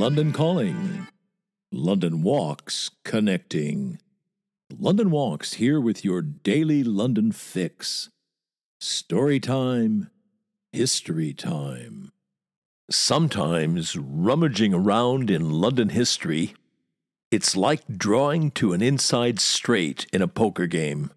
London Calling. London Walks Connecting. London Walks here with your daily London fix. Story time, history time. Sometimes rummaging around in London history, it's like drawing to an inside straight in a poker game.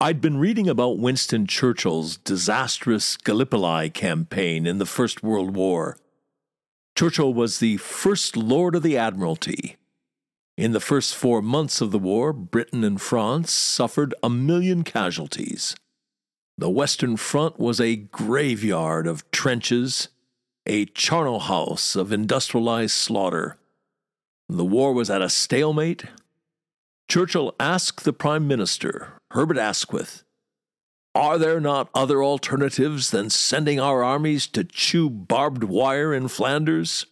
I'd been reading about Winston Churchill's disastrous Gallipoli campaign in the First World War. Churchill was the First Lord of the Admiralty. In the first four months of the war, Britain and France suffered a million casualties. The Western Front was a graveyard of trenches, a charnel house of industrialized slaughter. The war was at a stalemate. Churchill asked the Prime Minister, Herbert Asquith, Are there not other alternatives than sending our armies to chew barbed wire in Flanders?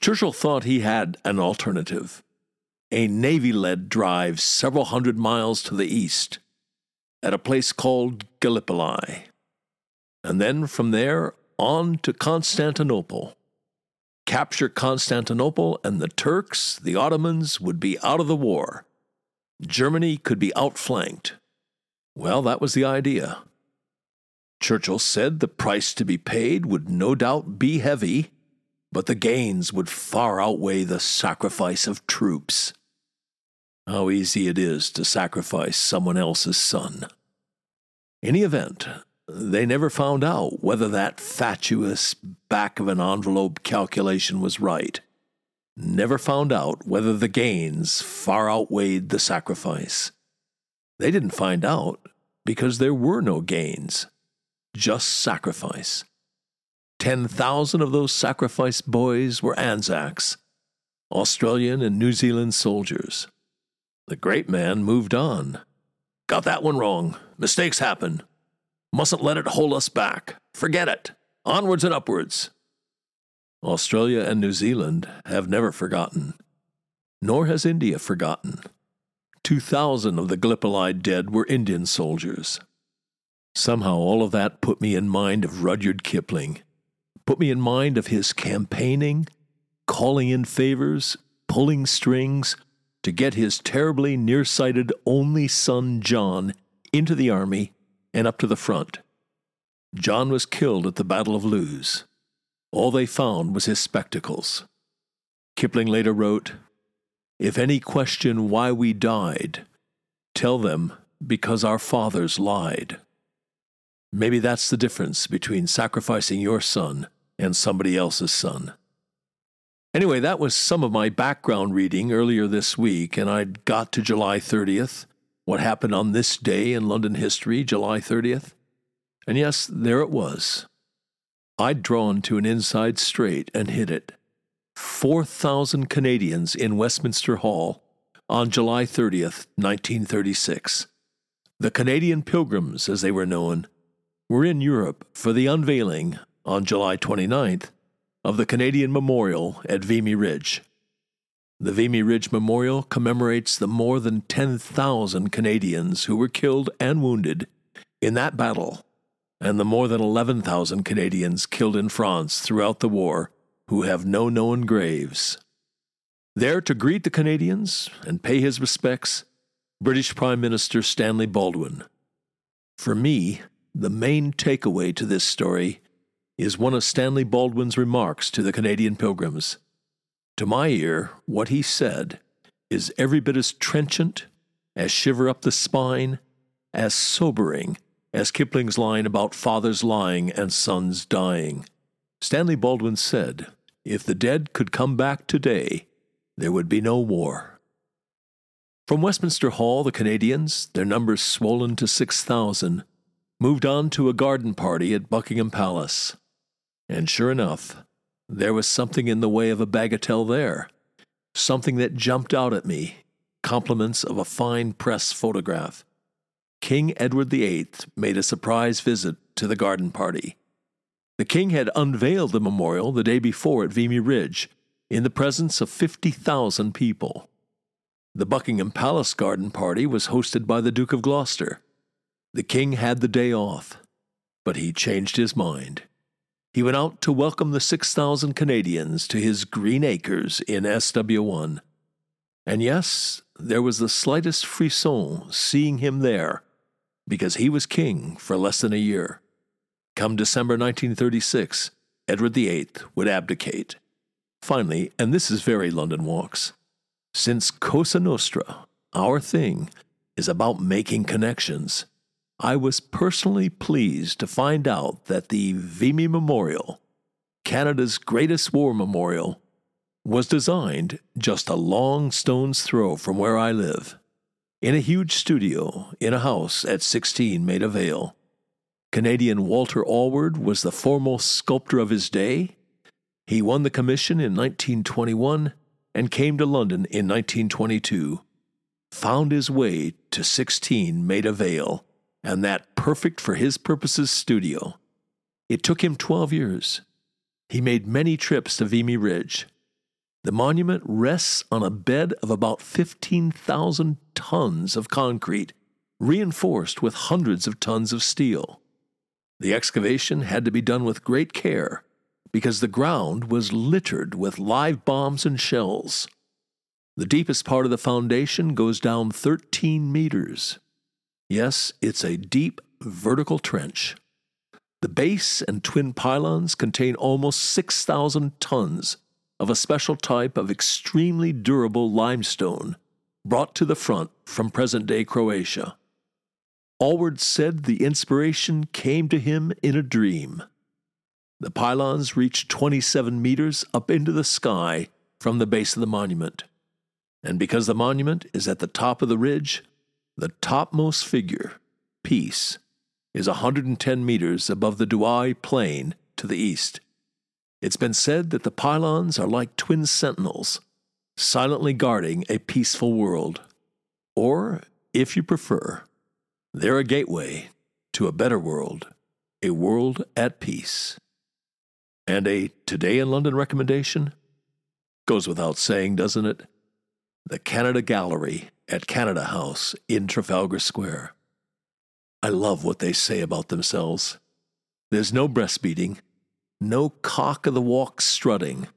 Churchill thought he had an alternative a Navy led drive several hundred miles to the east at a place called Gallipoli, and then from there on to Constantinople. Capture Constantinople, and the Turks, the Ottomans, would be out of the war. Germany could be outflanked. Well, that was the idea. Churchill said the price to be paid would no doubt be heavy, but the gains would far outweigh the sacrifice of troops. How easy it is to sacrifice someone else's son. In any event, they never found out whether that fatuous back of an envelope calculation was right. Never found out whether the gains far outweighed the sacrifice. They didn't find out because there were no gains, just sacrifice. 10,000 of those sacrificed boys were Anzacs, Australian and New Zealand soldiers. The great man moved on. Got that one wrong. Mistakes happen. Mustn't let it hold us back. Forget it. Onwards and upwards. Australia and New Zealand have never forgotten, nor has India forgotten. 2,000 of the Gallipoli dead were Indian soldiers. Somehow all of that put me in mind of Rudyard Kipling, put me in mind of his campaigning, calling in favors, pulling strings to get his terribly nearsighted only son John into the army and up to the front. John was killed at the Battle of Loos. All they found was his spectacles. Kipling later wrote, If any question why we died, tell them because our fathers lied. Maybe that's the difference between sacrificing your son and somebody else's son. Anyway, that was some of my background reading earlier this week, and I'd got to July 30th, what happened on this day in London history, July 30th? And yes, there it was. I'd drawn to an inside straight and hit it. 4,000 Canadians in Westminster Hall on July 30th, 1936. The Canadian Pilgrims, as they were known, were in Europe for the unveiling on July 29th of the Canadian Memorial at Vimy Ridge. The Vimy Ridge Memorial commemorates the more than 10,000 Canadians who were killed and wounded in that battle, and the more than 11,000 Canadians killed in France throughout the war who have no known graves. There to greet the Canadians and pay his respects, British Prime Minister Stanley Baldwin. For me, the main takeaway to this story is one of Stanley Baldwin's remarks to the Canadian Pilgrims. To my ear, what he said is every bit as trenchant, as shiver up the spine, as sobering as Kipling's line about fathers lying and sons dying. Stanley Baldwin said, If the dead could come back today, there would be no war. From Westminster Hall, the Canadians, their numbers swollen to 6,000, moved on to a garden party at Buckingham Palace. And sure enough, there was something in the way of a bagatelle there, something that jumped out at me compliments of a fine press photograph. King Edward VIII made a surprise visit to the garden party. The king had unveiled the memorial the day before at Vimy Ridge in the presence of 50,000 people. The Buckingham Palace garden party was hosted by the Duke of Gloucester. The king had the day off, but he changed his mind. he went out to welcome the 6,000 Canadians to his green acres in SW1. And yes, there was the slightest frisson seeing him there, because he was king for less than a year. Come December 1936, Edward VIII would abdicate. Finally, and this is very London Walks, since Cosa Nostra, our thing, is about making connections, I was personally pleased to find out that the Vimy Memorial, Canada's greatest war memorial, was designed just a long stone's throw from where I live, in a huge studio in a house at 16 Maida Vale. Canadian Walter Allward was the foremost sculptor of his day. He won the commission in 1921 and came to London in 1922, found his way to 16 Maida Vale and that perfect for his purposes studio. It took him 12 years. He made many trips to Vimy Ridge. The monument rests on a bed of about 15,000 tons of concrete, reinforced with hundreds of tons of steel. The excavation had to be done with great care because the ground was littered with live bombs and shells. The deepest part of the foundation goes down 13 meters. Yes, it's a deep vertical trench. The base and twin pylons contain almost 6,000 tons of a special type of extremely durable limestone brought to the front from present day Croatia. Allward said the inspiration came to him in a dream. The pylons reach 27 meters up into the sky from the base of the monument. And because the monument is at the top of the ridge, the topmost figure, Peace, is 110 meters above the Douai plain to the east. It's been said that the pylons are like twin sentinels, silently guarding a peaceful world. Or, if you prefer, they're a gateway to a better world, a world at peace. And a Today in London recommendation? Goes without saying, doesn't it? The Canada Gallery at Canada House in Trafalgar Square. I love what they say about themselves. There's no breastbeating, no cock of the walk strutting,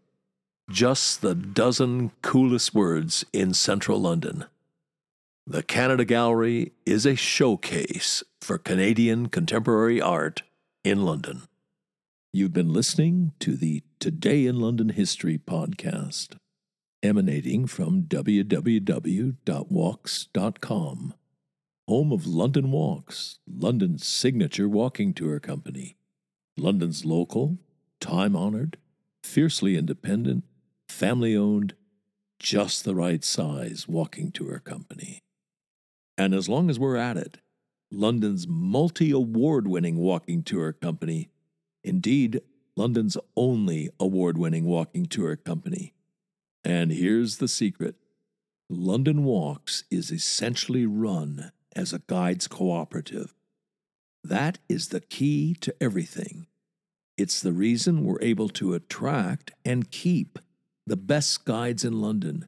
just the dozen coolest words in central London. The Canada Gallery is a showcase for Canadian contemporary art in London. You've been listening to the Today in London History podcast emanating from www.walks.com, home of London Walks, London's signature walking tour company. London's local, time honored, fiercely independent, family owned, just the right size walking tour company. And as long as we're at it, London's multi award winning walking tour company, indeed, London's only award winning walking tour company and here's the secret London Walks is essentially run as a guides cooperative. That is the key to everything. It's the reason we're able to attract and keep the best guides in London.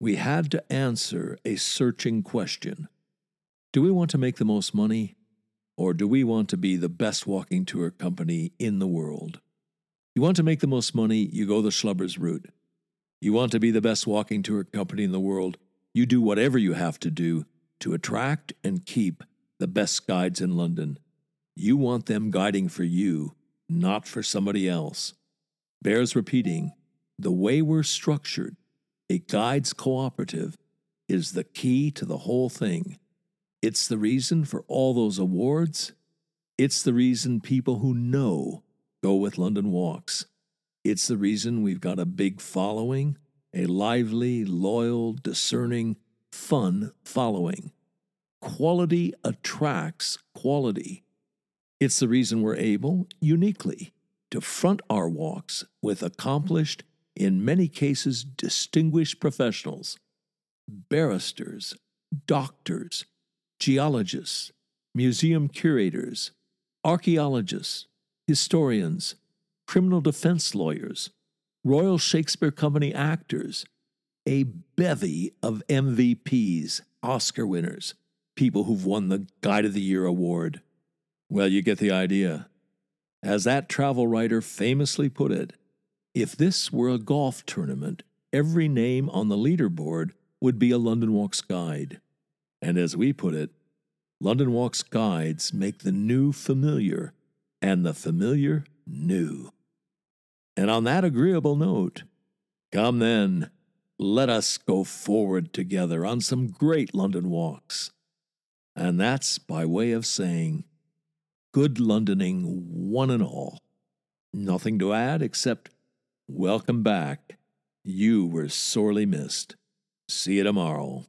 We had to answer a searching question Do we want to make the most money, or do we want to be the best walking tour company in the world? You want to make the most money, you go the Schlubbers route. You want to be the best walking tour company in the world, you do whatever you have to do to attract and keep the best guides in London. You want them guiding for you, not for somebody else. Bears repeating the way we're structured, a guides cooperative, is the key to the whole thing. It's the reason for all those awards. It's the reason people who know go with London Walks. It's the reason we've got a big following a lively, loyal, discerning, fun following. Quality attracts quality. It's the reason we're able, uniquely, to front our walks with accomplished, in many cases distinguished professionals barristers, doctors, geologists, museum curators, archaeologists, historians, criminal defense lawyers, Royal Shakespeare Company actors, a bevy of MVPs, Oscar winners, people who've won the Guide of the Year award. Well, you get the idea. As that travel writer famously put it, if this were a golf tournament, every name on the leaderboard would be a London Walks guide. And as we put it, London Walks guides make the new familiar and the familiar new. And on that agreeable note, come then, let us go forward together on some great London walks. And that's by way of saying, good Londoning, one and all. Nothing to add except welcome back. You were sorely missed. See you tomorrow.